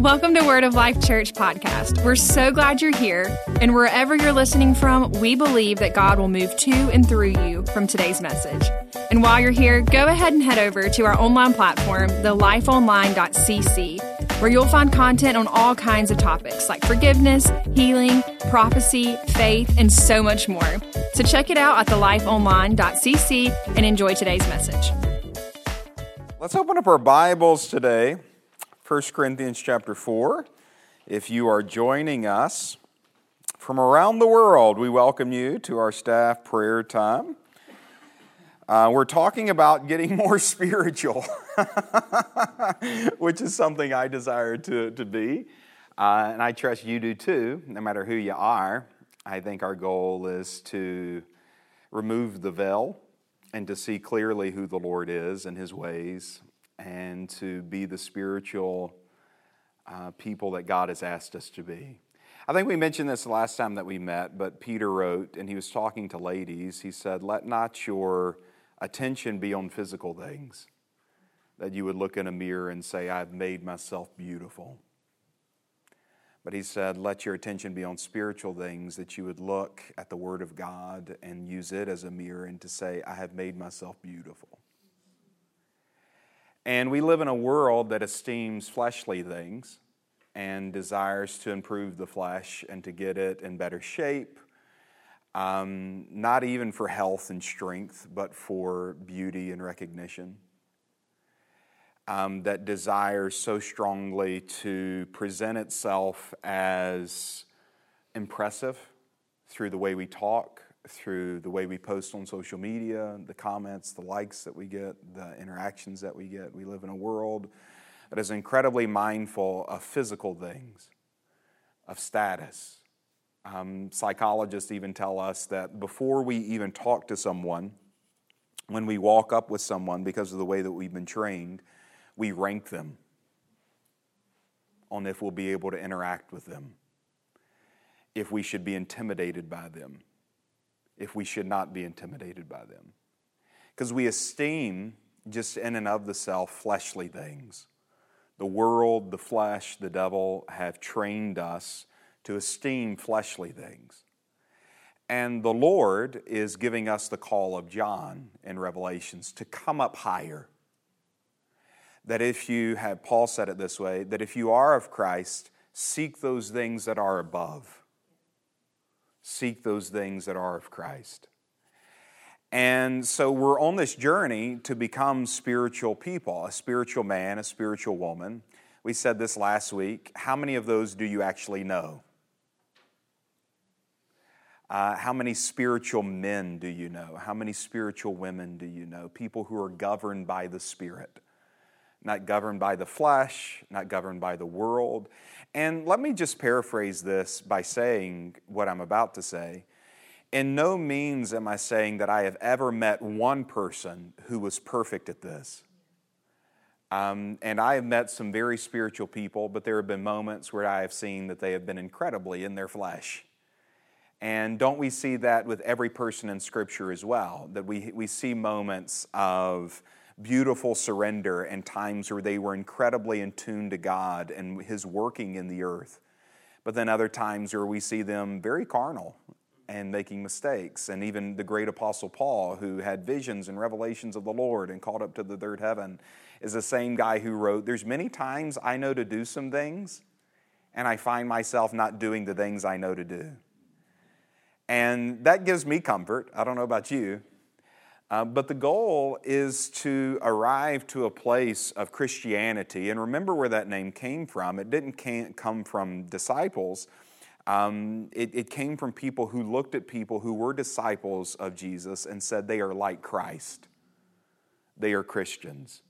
Welcome to Word of Life Church podcast. We're so glad you're here, and wherever you're listening from, we believe that God will move to and through you from today's message. And while you're here, go ahead and head over to our online platform, thelifeonline.cc, where you'll find content on all kinds of topics like forgiveness, healing, prophecy, faith, and so much more. So check it out at thelifeonline.cc and enjoy today's message. Let's open up our Bibles today. 1 Corinthians chapter 4. If you are joining us from around the world, we welcome you to our staff prayer time. Uh, we're talking about getting more spiritual, which is something I desire to, to be. Uh, and I trust you do too, no matter who you are. I think our goal is to remove the veil and to see clearly who the Lord is and his ways and to be the spiritual uh, people that God has asked us to be. I think we mentioned this the last time that we met, but Peter wrote, and he was talking to ladies. He said, Let not your attention be on physical things, that you would look in a mirror and say, I've made myself beautiful. But he said, Let your attention be on spiritual things, that you would look at the Word of God and use it as a mirror and to say, I have made myself beautiful. And we live in a world that esteems fleshly things and desires to improve the flesh and to get it in better shape, um, not even for health and strength, but for beauty and recognition. Um, that desires so strongly to present itself as impressive through the way we talk, through the way we post on social media, the comments, the likes that we get, the interactions that we get. We live in a world that is incredibly mindful of physical things, of status. Um, psychologists even tell us that before we even talk to someone, when we walk up with someone, because of the way that we've been trained, we rank them on if we'll be able to interact with them, if we should be intimidated by them if we should not be intimidated by them. Because we esteem, just in and of the self, fleshly things. The world, the flesh, the devil have trained us to esteem fleshly things. And the Lord is giving us the call of John in Revelations to come up higher. That if you have, Paul said it this way, that if you are of Christ, seek those things that are above seek those things that are of Christ. And so we're on this journey to become spiritual people, a spiritual man, a spiritual woman. We said this last week. How many of those do you actually know? Uh, how many spiritual men do you know? How many spiritual women do you know? People who are governed by the Spirit, not governed by the flesh, not governed by the world. And let me just paraphrase this by saying what I'm about to say. In no means am I saying that I have ever met one person who was perfect at this. Um, and I have met some very spiritual people, but there have been moments where I have seen that they have been incredibly in their flesh. And don't we see that with every person in Scripture as well? That we, we see moments of beautiful surrender and times where they were incredibly in tune to God and His working in the earth. But then other times where we see them very carnal and making mistakes. And even the great apostle Paul, who had visions and revelations of the Lord and called up to the third heaven, is the same guy who wrote, There's many times I know to do some things, and I find myself not doing the things I know to do. And that gives me comfort. I don't know about you. Uh, but the goal is to arrive to a place of Christianity. And remember where that name came from. It didn't come from disciples, um, it, it came from people who looked at people who were disciples of Jesus and said they are like Christ, they are Christians.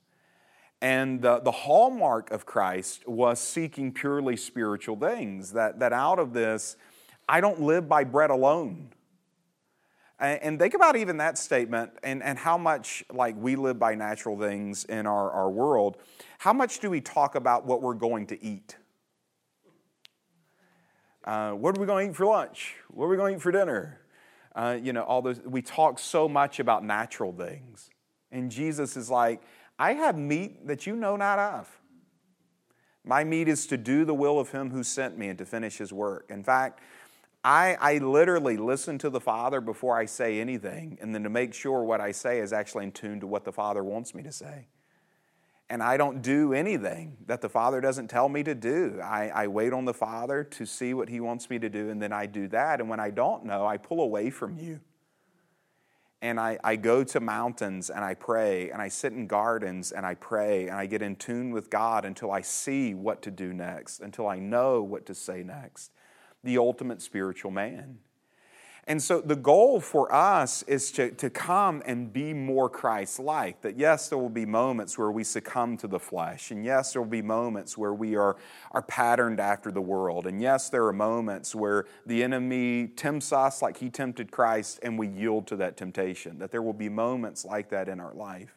And the, the hallmark of Christ was seeking purely spiritual things, that, that out of this, I don't live by bread alone. And think about even that statement and, and how much, like, we live by natural things in our, our world. How much do we talk about what we're going to eat? Uh, what are we going to eat for lunch? What are we going to eat for dinner? Uh, you know, all those. We talk so much about natural things. And Jesus is like, I have meat that you know not of. My meat is to do the will of him who sent me and to finish his work. In fact, I, I literally listen to the Father before I say anything, and then to make sure what I say is actually in tune to what the Father wants me to say. And I don't do anything that the Father doesn't tell me to do. I, I wait on the Father to see what He wants me to do, and then I do that. And when I don't know, I pull away from you. And I, I go to mountains and I pray, and I sit in gardens and I pray, and I get in tune with God until I see what to do next, until I know what to say next the ultimate spiritual man. And so the goal for us is to, to come and be more Christ like. That yes, there will be moments where we succumb to the flesh. And yes, there will be moments where we are, are patterned after the world. And yes, there are moments where the enemy tempts us like he tempted Christ and we yield to that temptation. That there will be moments like that in our life.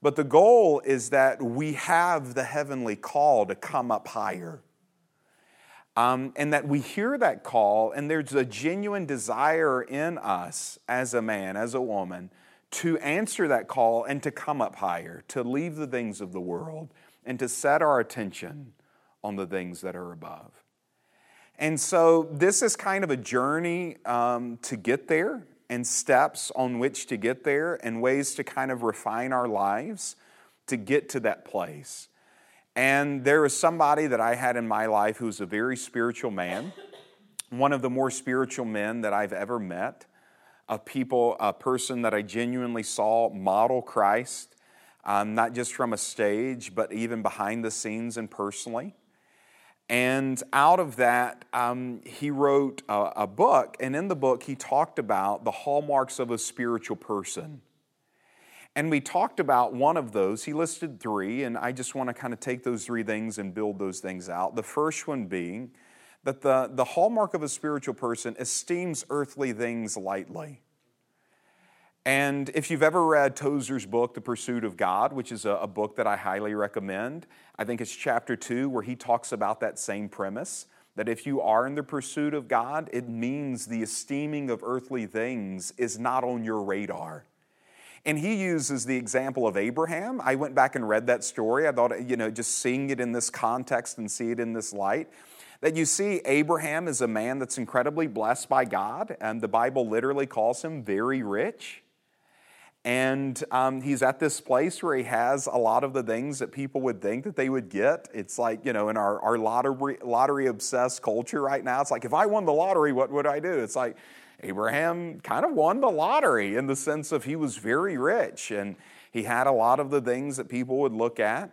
But the goal is that we have the heavenly call to come up higher um, and that we hear that call, and there's a genuine desire in us as a man, as a woman, to answer that call and to come up higher, to leave the things of the world, and to set our attention on the things that are above. And so, this is kind of a journey um, to get there, and steps on which to get there, and ways to kind of refine our lives to get to that place. And there was somebody that I had in my life who was a very spiritual man, one of the more spiritual men that I've ever met, a people, a person that I genuinely saw model Christ, um, not just from a stage, but even behind the scenes and personally. And out of that, um, he wrote a, a book, and in the book, he talked about the hallmarks of a spiritual person. And we talked about one of those. He listed three, and I just want to kind of take those three things and build those things out. The first one being that the, the hallmark of a spiritual person esteems earthly things lightly. And if you've ever read Tozer's book, The Pursuit of God, which is a, a book that I highly recommend, I think it's chapter two where he talks about that same premise that if you are in the pursuit of God, it means the esteeming of earthly things is not on your radar. And he uses the example of Abraham. I went back and read that story. I thought, you know, just seeing it in this context and see it in this light, that you see Abraham is a man that's incredibly blessed by God, and the Bible literally calls him very rich. And um, he's at this place where he has a lot of the things that people would think that they would get. It's like, you know, in our, our lottery, lottery obsessed culture right now, it's like, if I won the lottery, what would I do? It's like, Abraham kind of won the lottery in the sense of he was very rich and he had a lot of the things that people would look at.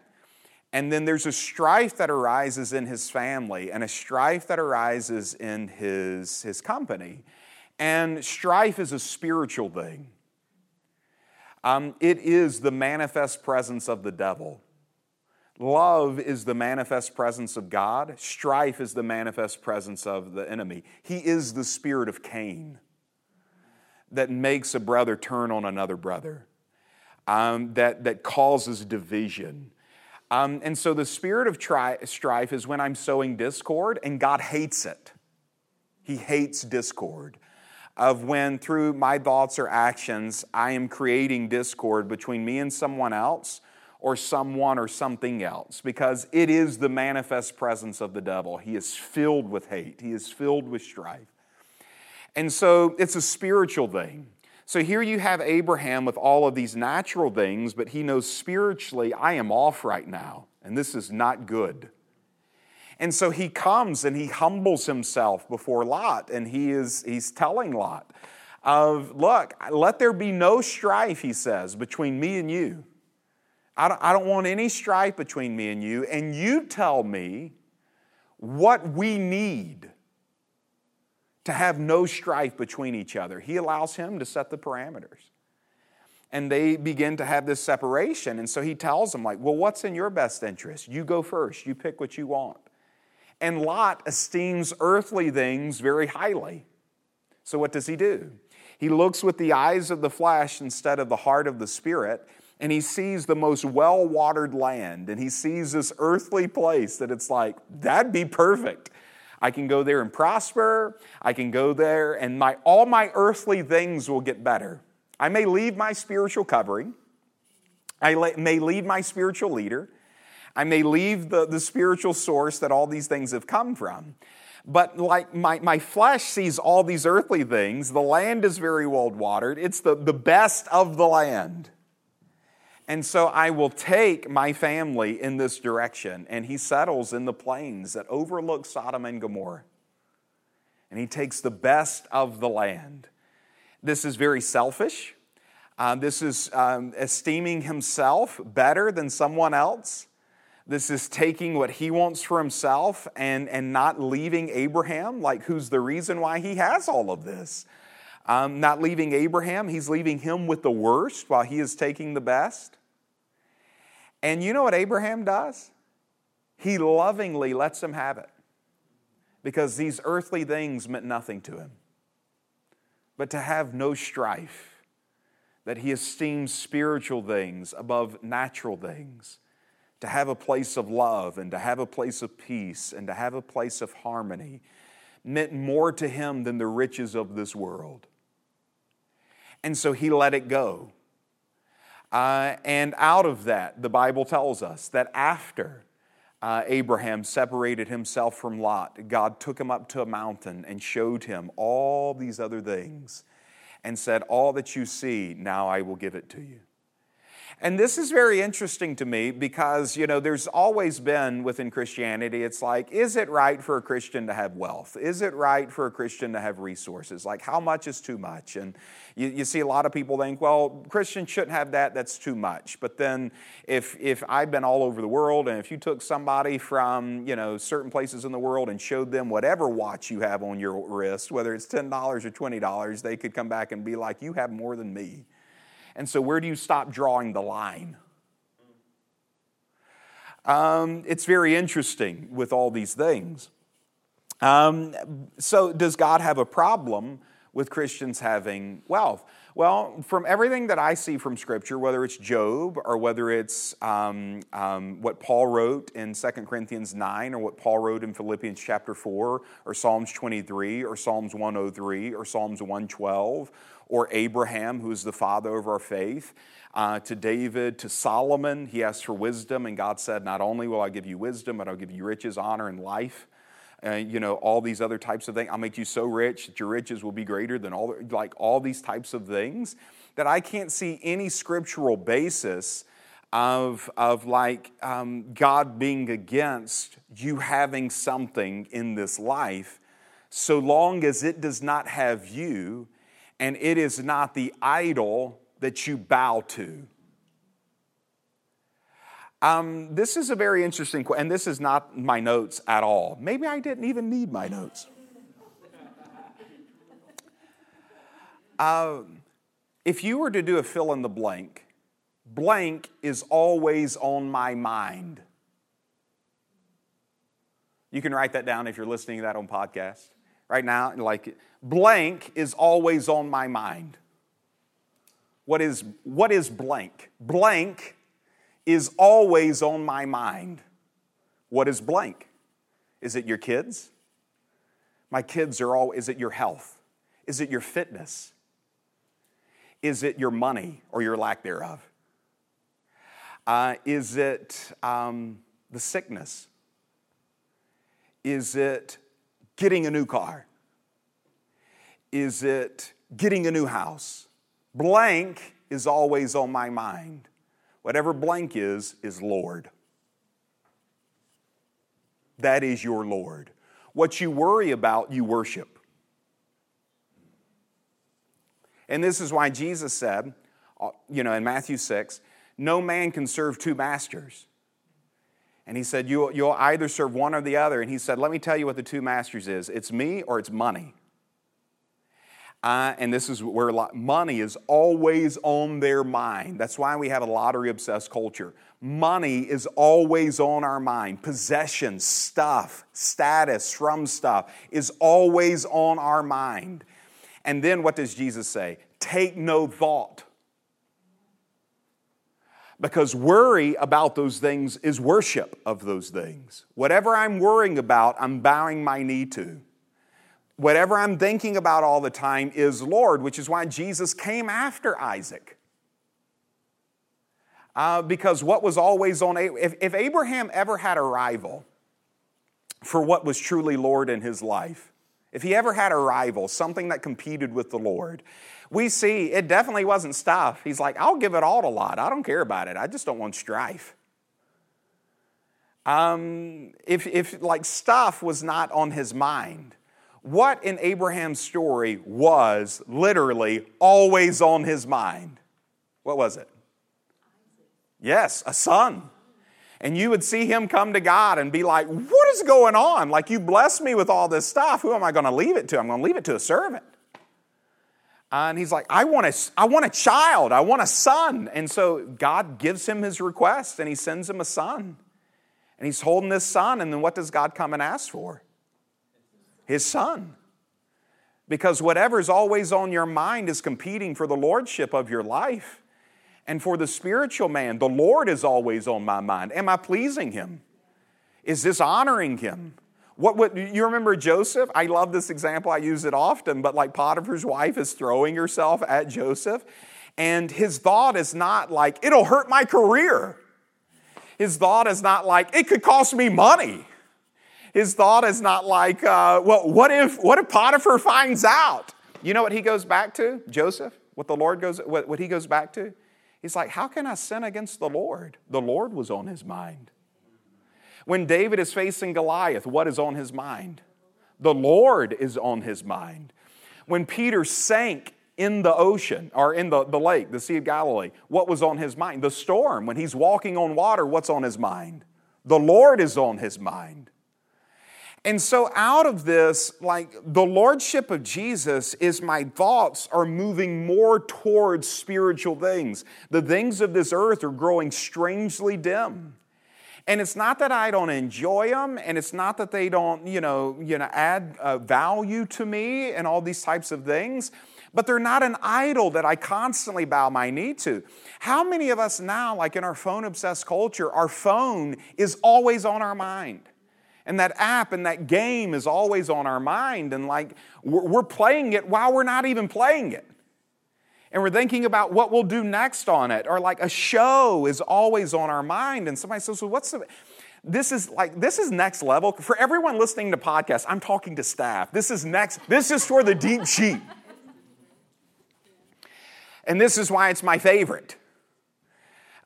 And then there's a strife that arises in his family and a strife that arises in his, his company. And strife is a spiritual thing. Um, it is the manifest presence of the devil. Love is the manifest presence of God. Strife is the manifest presence of the enemy. He is the spirit of Cain that makes a brother turn on another brother, um, that, that causes division. Um, and so the spirit of tri- strife is when I'm sowing discord, and God hates it. He hates discord. Of when through my thoughts or actions, I am creating discord between me and someone else or someone or something else because it is the manifest presence of the devil. He is filled with hate, he is filled with strife. And so it's a spiritual thing. So here you have Abraham with all of these natural things, but he knows spiritually, I am off right now, and this is not good. And so he comes and he humbles himself before Lot, and he is he's telling Lot of, look, let there be no strife, he says, between me and you. I don't, I don't want any strife between me and you, and you tell me what we need to have no strife between each other. He allows him to set the parameters. And they begin to have this separation. And so he tells them, like, well, what's in your best interest? You go first, you pick what you want. And Lot esteems earthly things very highly. So what does he do? He looks with the eyes of the flesh instead of the heart of the spirit and he sees the most well watered land and he sees this earthly place that it's like, that'd be perfect. I can go there and prosper. I can go there and my, all my earthly things will get better. I may leave my spiritual covering. I may leave my spiritual leader. I may leave the, the spiritual source that all these things have come from. But like my, my flesh sees all these earthly things, the land is very well watered, it's the, the best of the land. And so I will take my family in this direction. And he settles in the plains that overlook Sodom and Gomorrah. And he takes the best of the land. This is very selfish. Uh, this is um, esteeming himself better than someone else. This is taking what he wants for himself and, and not leaving Abraham, like who's the reason why he has all of this. Um, not leaving Abraham, he's leaving him with the worst while he is taking the best. And you know what Abraham does? He lovingly lets him have it because these earthly things meant nothing to him. But to have no strife, that he esteems spiritual things above natural things, to have a place of love and to have a place of peace and to have a place of harmony meant more to him than the riches of this world. And so he let it go. Uh, and out of that, the Bible tells us that after uh, Abraham separated himself from Lot, God took him up to a mountain and showed him all these other things and said, All that you see, now I will give it to you. And this is very interesting to me because, you know, there's always been within Christianity, it's like, is it right for a Christian to have wealth? Is it right for a Christian to have resources? Like, how much is too much? And you, you see a lot of people think, well, Christians shouldn't have that, that's too much. But then if, if I've been all over the world and if you took somebody from, you know, certain places in the world and showed them whatever watch you have on your wrist, whether it's $10 or $20, they could come back and be like, you have more than me. And so, where do you stop drawing the line? Um, it's very interesting with all these things. Um, so, does God have a problem with Christians having wealth? Well, from everything that I see from Scripture, whether it's Job or whether it's um, um, what Paul wrote in 2 Corinthians 9 or what Paul wrote in Philippians chapter 4 or Psalms 23 or Psalms 103 or Psalms 112 or Abraham, who is the father of our faith, uh, to David, to Solomon. He asked for wisdom, and God said, Not only will I give you wisdom, but I'll give you riches, honor, and life. Uh, you know, all these other types of things. I'll make you so rich that your riches will be greater than all, like all these types of things that I can't see any scriptural basis of, of like um, God being against you having something in this life so long as it does not have you and it is not the idol that you bow to. Um, this is a very interesting question, and this is not my notes at all. Maybe I didn't even need my notes. Uh, if you were to do a fill in the blank, blank is always on my mind. You can write that down if you're listening to that on podcast right now, like blank is always on my mind. What is, what is blank? Blank is always on my mind. What is blank? Is it your kids? My kids are all, is it your health? Is it your fitness? Is it your money or your lack thereof? Uh, is it um, the sickness? Is it getting a new car? Is it getting a new house? Blank is always on my mind. Whatever blank is, is Lord. That is your Lord. What you worry about, you worship. And this is why Jesus said, uh, you know, in Matthew 6, no man can serve two masters. And he said, you, You'll either serve one or the other. And he said, Let me tell you what the two masters is it's me or it's money. Uh, and this is where money is always on their mind. That's why we have a lottery obsessed culture. Money is always on our mind. Possession, stuff, status from stuff is always on our mind. And then what does Jesus say? Take no thought because worry about those things is worship of those things. Whatever I'm worrying about, I'm bowing my knee to. Whatever I'm thinking about all the time is Lord, which is why Jesus came after Isaac. Uh, because what was always on, if, if Abraham ever had a rival for what was truly Lord in his life, if he ever had a rival, something that competed with the Lord, we see it definitely wasn't stuff. He's like, I'll give it all to Lot. I don't care about it. I just don't want strife. Um, if, if like stuff was not on his mind, what in Abraham's story was literally always on his mind? What was it? Yes, a son. And you would see him come to God and be like, What is going on? Like, you blessed me with all this stuff. Who am I going to leave it to? I'm going to leave it to a servant. and he's like, I want, a, I want a child. I want a son. And so God gives him his request and he sends him a son. And he's holding this son. And then what does God come and ask for? His son. Because whatever's always on your mind is competing for the lordship of your life. And for the spiritual man, the Lord is always on my mind. Am I pleasing him? Is this honoring him? What, what you remember Joseph? I love this example. I use it often, but like Potiphar's wife is throwing herself at Joseph, and his thought is not like, it'll hurt my career. His thought is not like, it could cost me money. His thought is not like, uh, well, what if, what if Potiphar finds out? You know what he goes back to, Joseph? What the Lord goes, what, what he goes back to? He's like, How can I sin against the Lord? The Lord was on his mind. When David is facing Goliath, what is on his mind? The Lord is on his mind. When Peter sank in the ocean or in the, the lake, the Sea of Galilee, what was on his mind? The storm. When he's walking on water, what's on his mind? The Lord is on his mind. And so, out of this, like the Lordship of Jesus is my thoughts are moving more towards spiritual things. The things of this earth are growing strangely dim. And it's not that I don't enjoy them, and it's not that they don't, you know, you know add uh, value to me and all these types of things, but they're not an idol that I constantly bow my knee to. How many of us now, like in our phone obsessed culture, our phone is always on our mind? And that app and that game is always on our mind, and like we're playing it while we're not even playing it. And we're thinking about what we'll do next on it, or like a show is always on our mind. And somebody says, Well, what's the this is like this is next level. For everyone listening to podcasts i'm talking to staff. This is next this is for the deep sheep and this is why it's my favorite.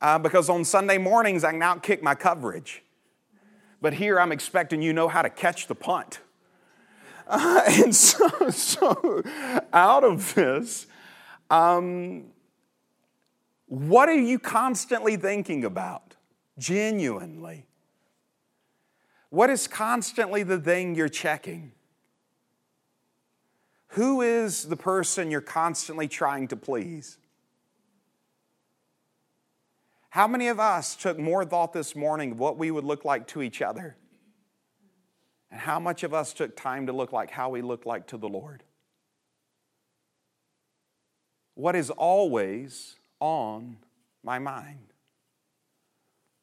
Uh, because on sunday mornings i can outkick my coverage but here I'm expecting you know how to catch the punt. Uh, and so, so, out of this, um, what are you constantly thinking about? Genuinely. What is constantly the thing you're checking? Who is the person you're constantly trying to please? How many of us took more thought this morning of what we would look like to each other? And how much of us took time to look like how we look like to the Lord? What is always on my mind?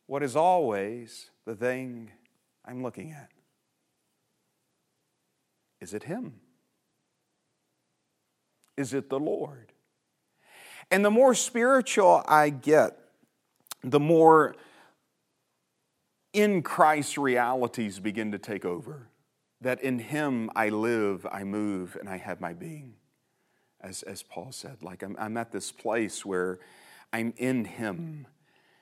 What is always the thing I'm looking at? Is it Him? Is it the Lord? And the more spiritual I get, the more in Christ realities begin to take over. That in Him I live, I move, and I have my being. As, as Paul said, like I'm, I'm at this place where I'm in Him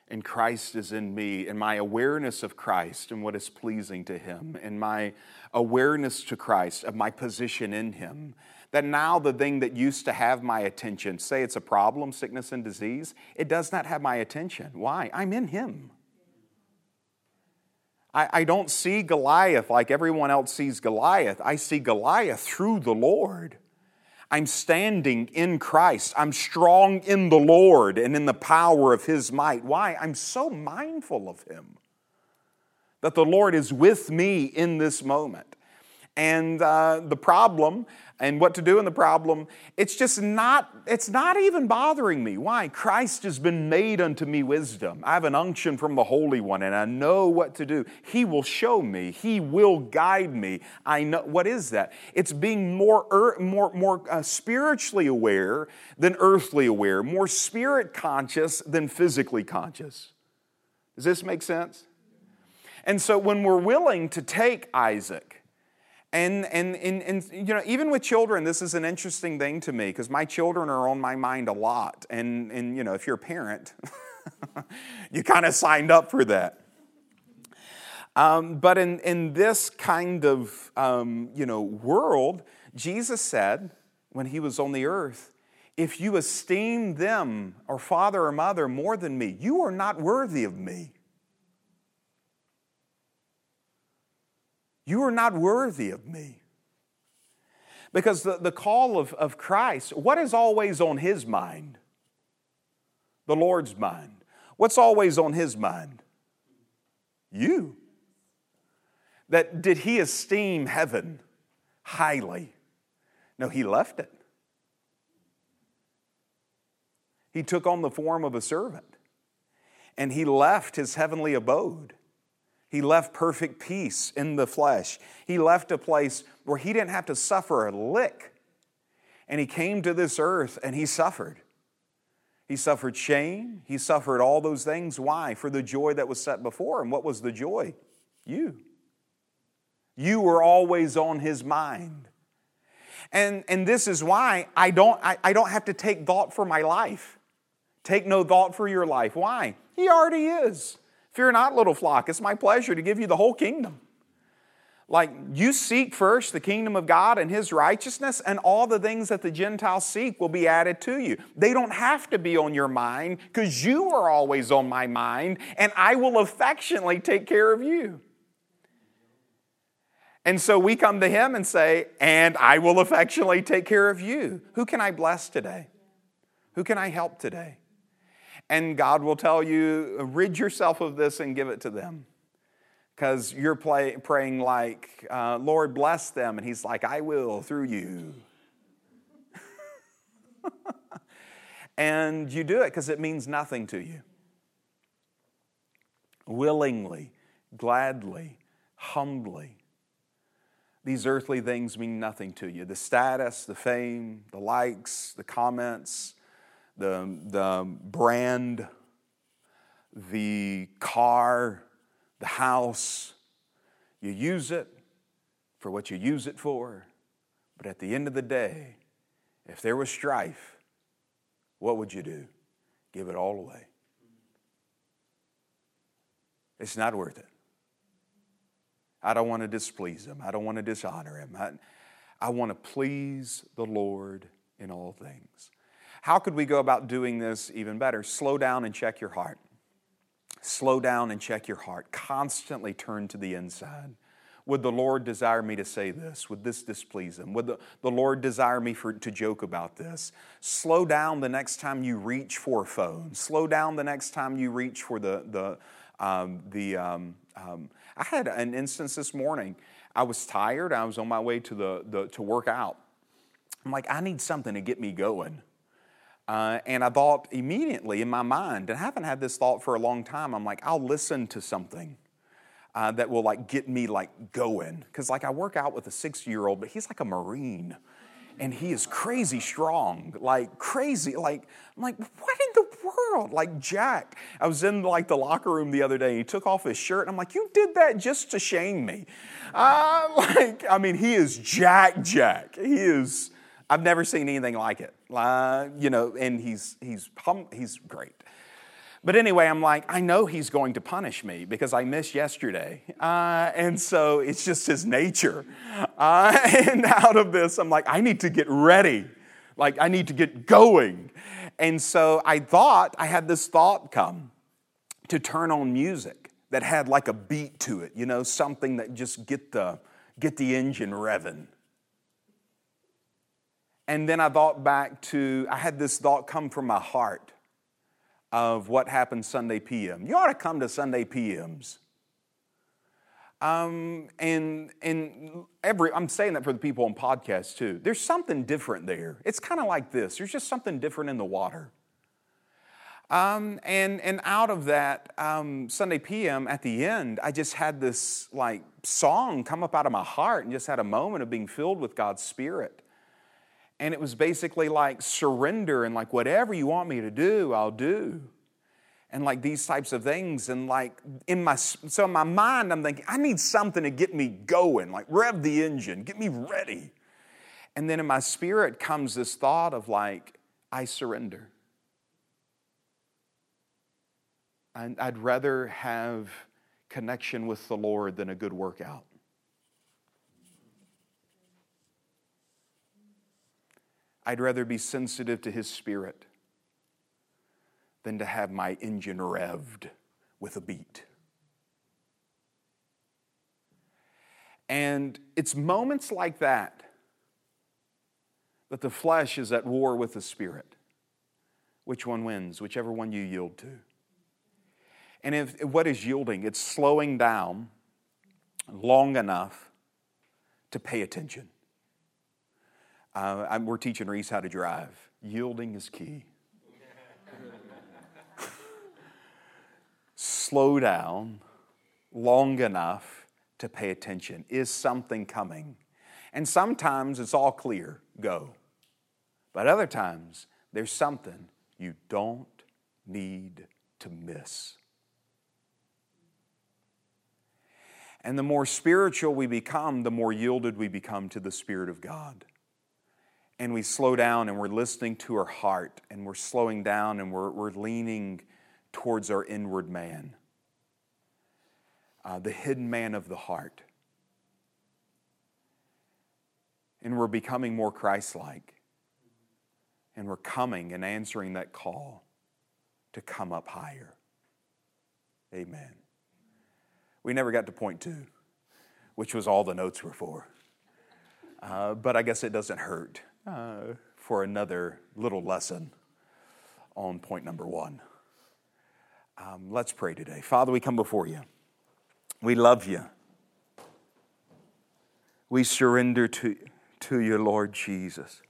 and Christ is in me, and my awareness of Christ and what is pleasing to Him, and my awareness to Christ of my position in Him, that now the thing that used to have my attention, say it's a problem, sickness and disease, it does not have my attention. Why? I'm in Him. I, I don't see Goliath like everyone else sees Goliath. I see Goliath through the Lord. I'm standing in Christ. I'm strong in the Lord and in the power of His might. Why? I'm so mindful of Him that the Lord is with me in this moment. And uh, the problem and what to do in the problem it's just not it's not even bothering me. Why? Christ has been made unto me wisdom. I have an unction from the holy one and i know what to do. He will show me. He will guide me. I know what is that? It's being more er, more more uh, spiritually aware than earthly aware more spirit conscious than physically conscious. Does this make sense? And so when we're willing to take isaac and, and, and, and, you know, even with children, this is an interesting thing to me because my children are on my mind a lot. And, and you know, if you're a parent, you kind of signed up for that. Um, but in, in this kind of, um, you know, world, Jesus said when he was on the earth, if you esteem them or father or mother more than me, you are not worthy of me. You are not worthy of me. Because the, the call of, of Christ, what is always on his mind? The Lord's mind. What's always on his mind? You. That did he esteem heaven highly? No, he left it. He took on the form of a servant and he left his heavenly abode he left perfect peace in the flesh. He left a place where he didn't have to suffer a lick. And he came to this earth and he suffered. He suffered shame. He suffered all those things. Why? For the joy that was set before him. What was the joy? You. You were always on his mind. And, and this is why I don't, I, I don't have to take thought for my life. Take no thought for your life. Why? He already is. Fear not, little flock. It's my pleasure to give you the whole kingdom. Like, you seek first the kingdom of God and His righteousness, and all the things that the Gentiles seek will be added to you. They don't have to be on your mind because you are always on my mind, and I will affectionately take care of you. And so we come to Him and say, And I will affectionately take care of you. Who can I bless today? Who can I help today? And God will tell you, rid yourself of this and give it to them. Because you're play, praying like, uh, Lord, bless them. And He's like, I will through you. and you do it because it means nothing to you. Willingly, gladly, humbly. These earthly things mean nothing to you. The status, the fame, the likes, the comments, the, the brand, the car, the house. You use it for what you use it for. But at the end of the day, if there was strife, what would you do? Give it all away. It's not worth it. I don't want to displease him. I don't want to dishonor him. I, I want to please the Lord in all things. How could we go about doing this even better? Slow down and check your heart. Slow down and check your heart. Constantly turn to the inside. Would the Lord desire me to say this? Would this displease Him? Would the, the Lord desire me for, to joke about this? Slow down the next time you reach for a phone. Slow down the next time you reach for the, the, um, the um, um, I had an instance this morning. I was tired. I was on my way to, the, the, to work out. I'm like, I need something to get me going. Uh, and I thought immediately in my mind, and I haven't had this thought for a long time, I'm like, I'll listen to something uh, that will like get me like going. Because like I work out with a six year old, but he's like a Marine. And he is crazy strong, like crazy. Like, I'm like, what in the world? Like Jack. I was in like the locker room the other day. and He took off his shirt, and I'm like, you did that just to shame me. Uh, like, I mean, he is Jack Jack. He is I've never seen anything like it. Uh, you know, and he's, he's, hum, he's great. But anyway, I'm like, I know he's going to punish me because I missed yesterday. Uh, and so it's just his nature. Uh, and out of this, I'm like, I need to get ready. Like, I need to get going. And so I thought, I had this thought come to turn on music that had like a beat to it, you know, something that just get the, get the engine revving. And then I thought back to, I had this thought come from my heart of what happened Sunday PM. You ought to come to Sunday PMs. Um, and and every I'm saying that for the people on podcasts too. There's something different there. It's kind of like this. There's just something different in the water. Um, and and out of that um, Sunday PM at the end, I just had this like song come up out of my heart, and just had a moment of being filled with God's Spirit. And it was basically like surrender and like whatever you want me to do, I'll do. And like these types of things. And like in my so in my mind i'm thinking i need something to get me going. Like rev the engine. Get me ready. And then in my spirit comes this thought of like i surrender. I'd rather have connection with the lord than a good workout i'd rather be sensitive to his spirit than to have my engine revved with a beat. And it's moments like that that the flesh is at war with the spirit. Which one wins? Whichever one you yield to. And if what is yielding? It's slowing down long enough to pay attention. Uh, we're teaching Reese how to drive. Yielding is key. slow down long enough to pay attention. Is something coming? And sometimes it's all clear, go. But other times, there's something you don't need to miss. And the more spiritual we become, the more yielded we become to the Spirit of God. And we slow down and we're listening to our heart, and we're slowing down and we're, we're leaning towards our inward man, uh, the hidden man of the heart. And we're becoming more Christ like. And we're coming and answering that call to come up higher. Amen. We never got to point two, which was all the notes were for. Uh, but I guess it doesn't hurt uh, for another little lesson on point number one. Um, let's pray today. Father, we come before you. We love you. We surrender to, to you, Lord Jesus.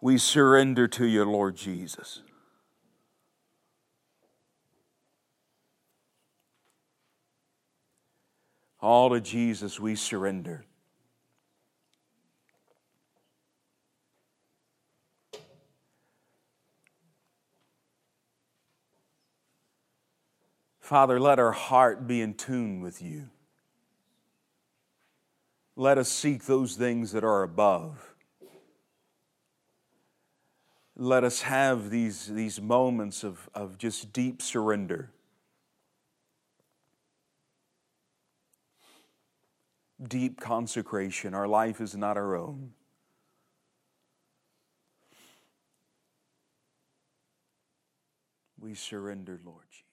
We surrender to you, Lord Jesus. All to Jesus we surrender. Father, let our heart be in tune with you. Let us seek those things that are above. Let us have these, these moments of, of just deep surrender. Deep consecration. Our life is not our own. We surrender, Lord Jesus.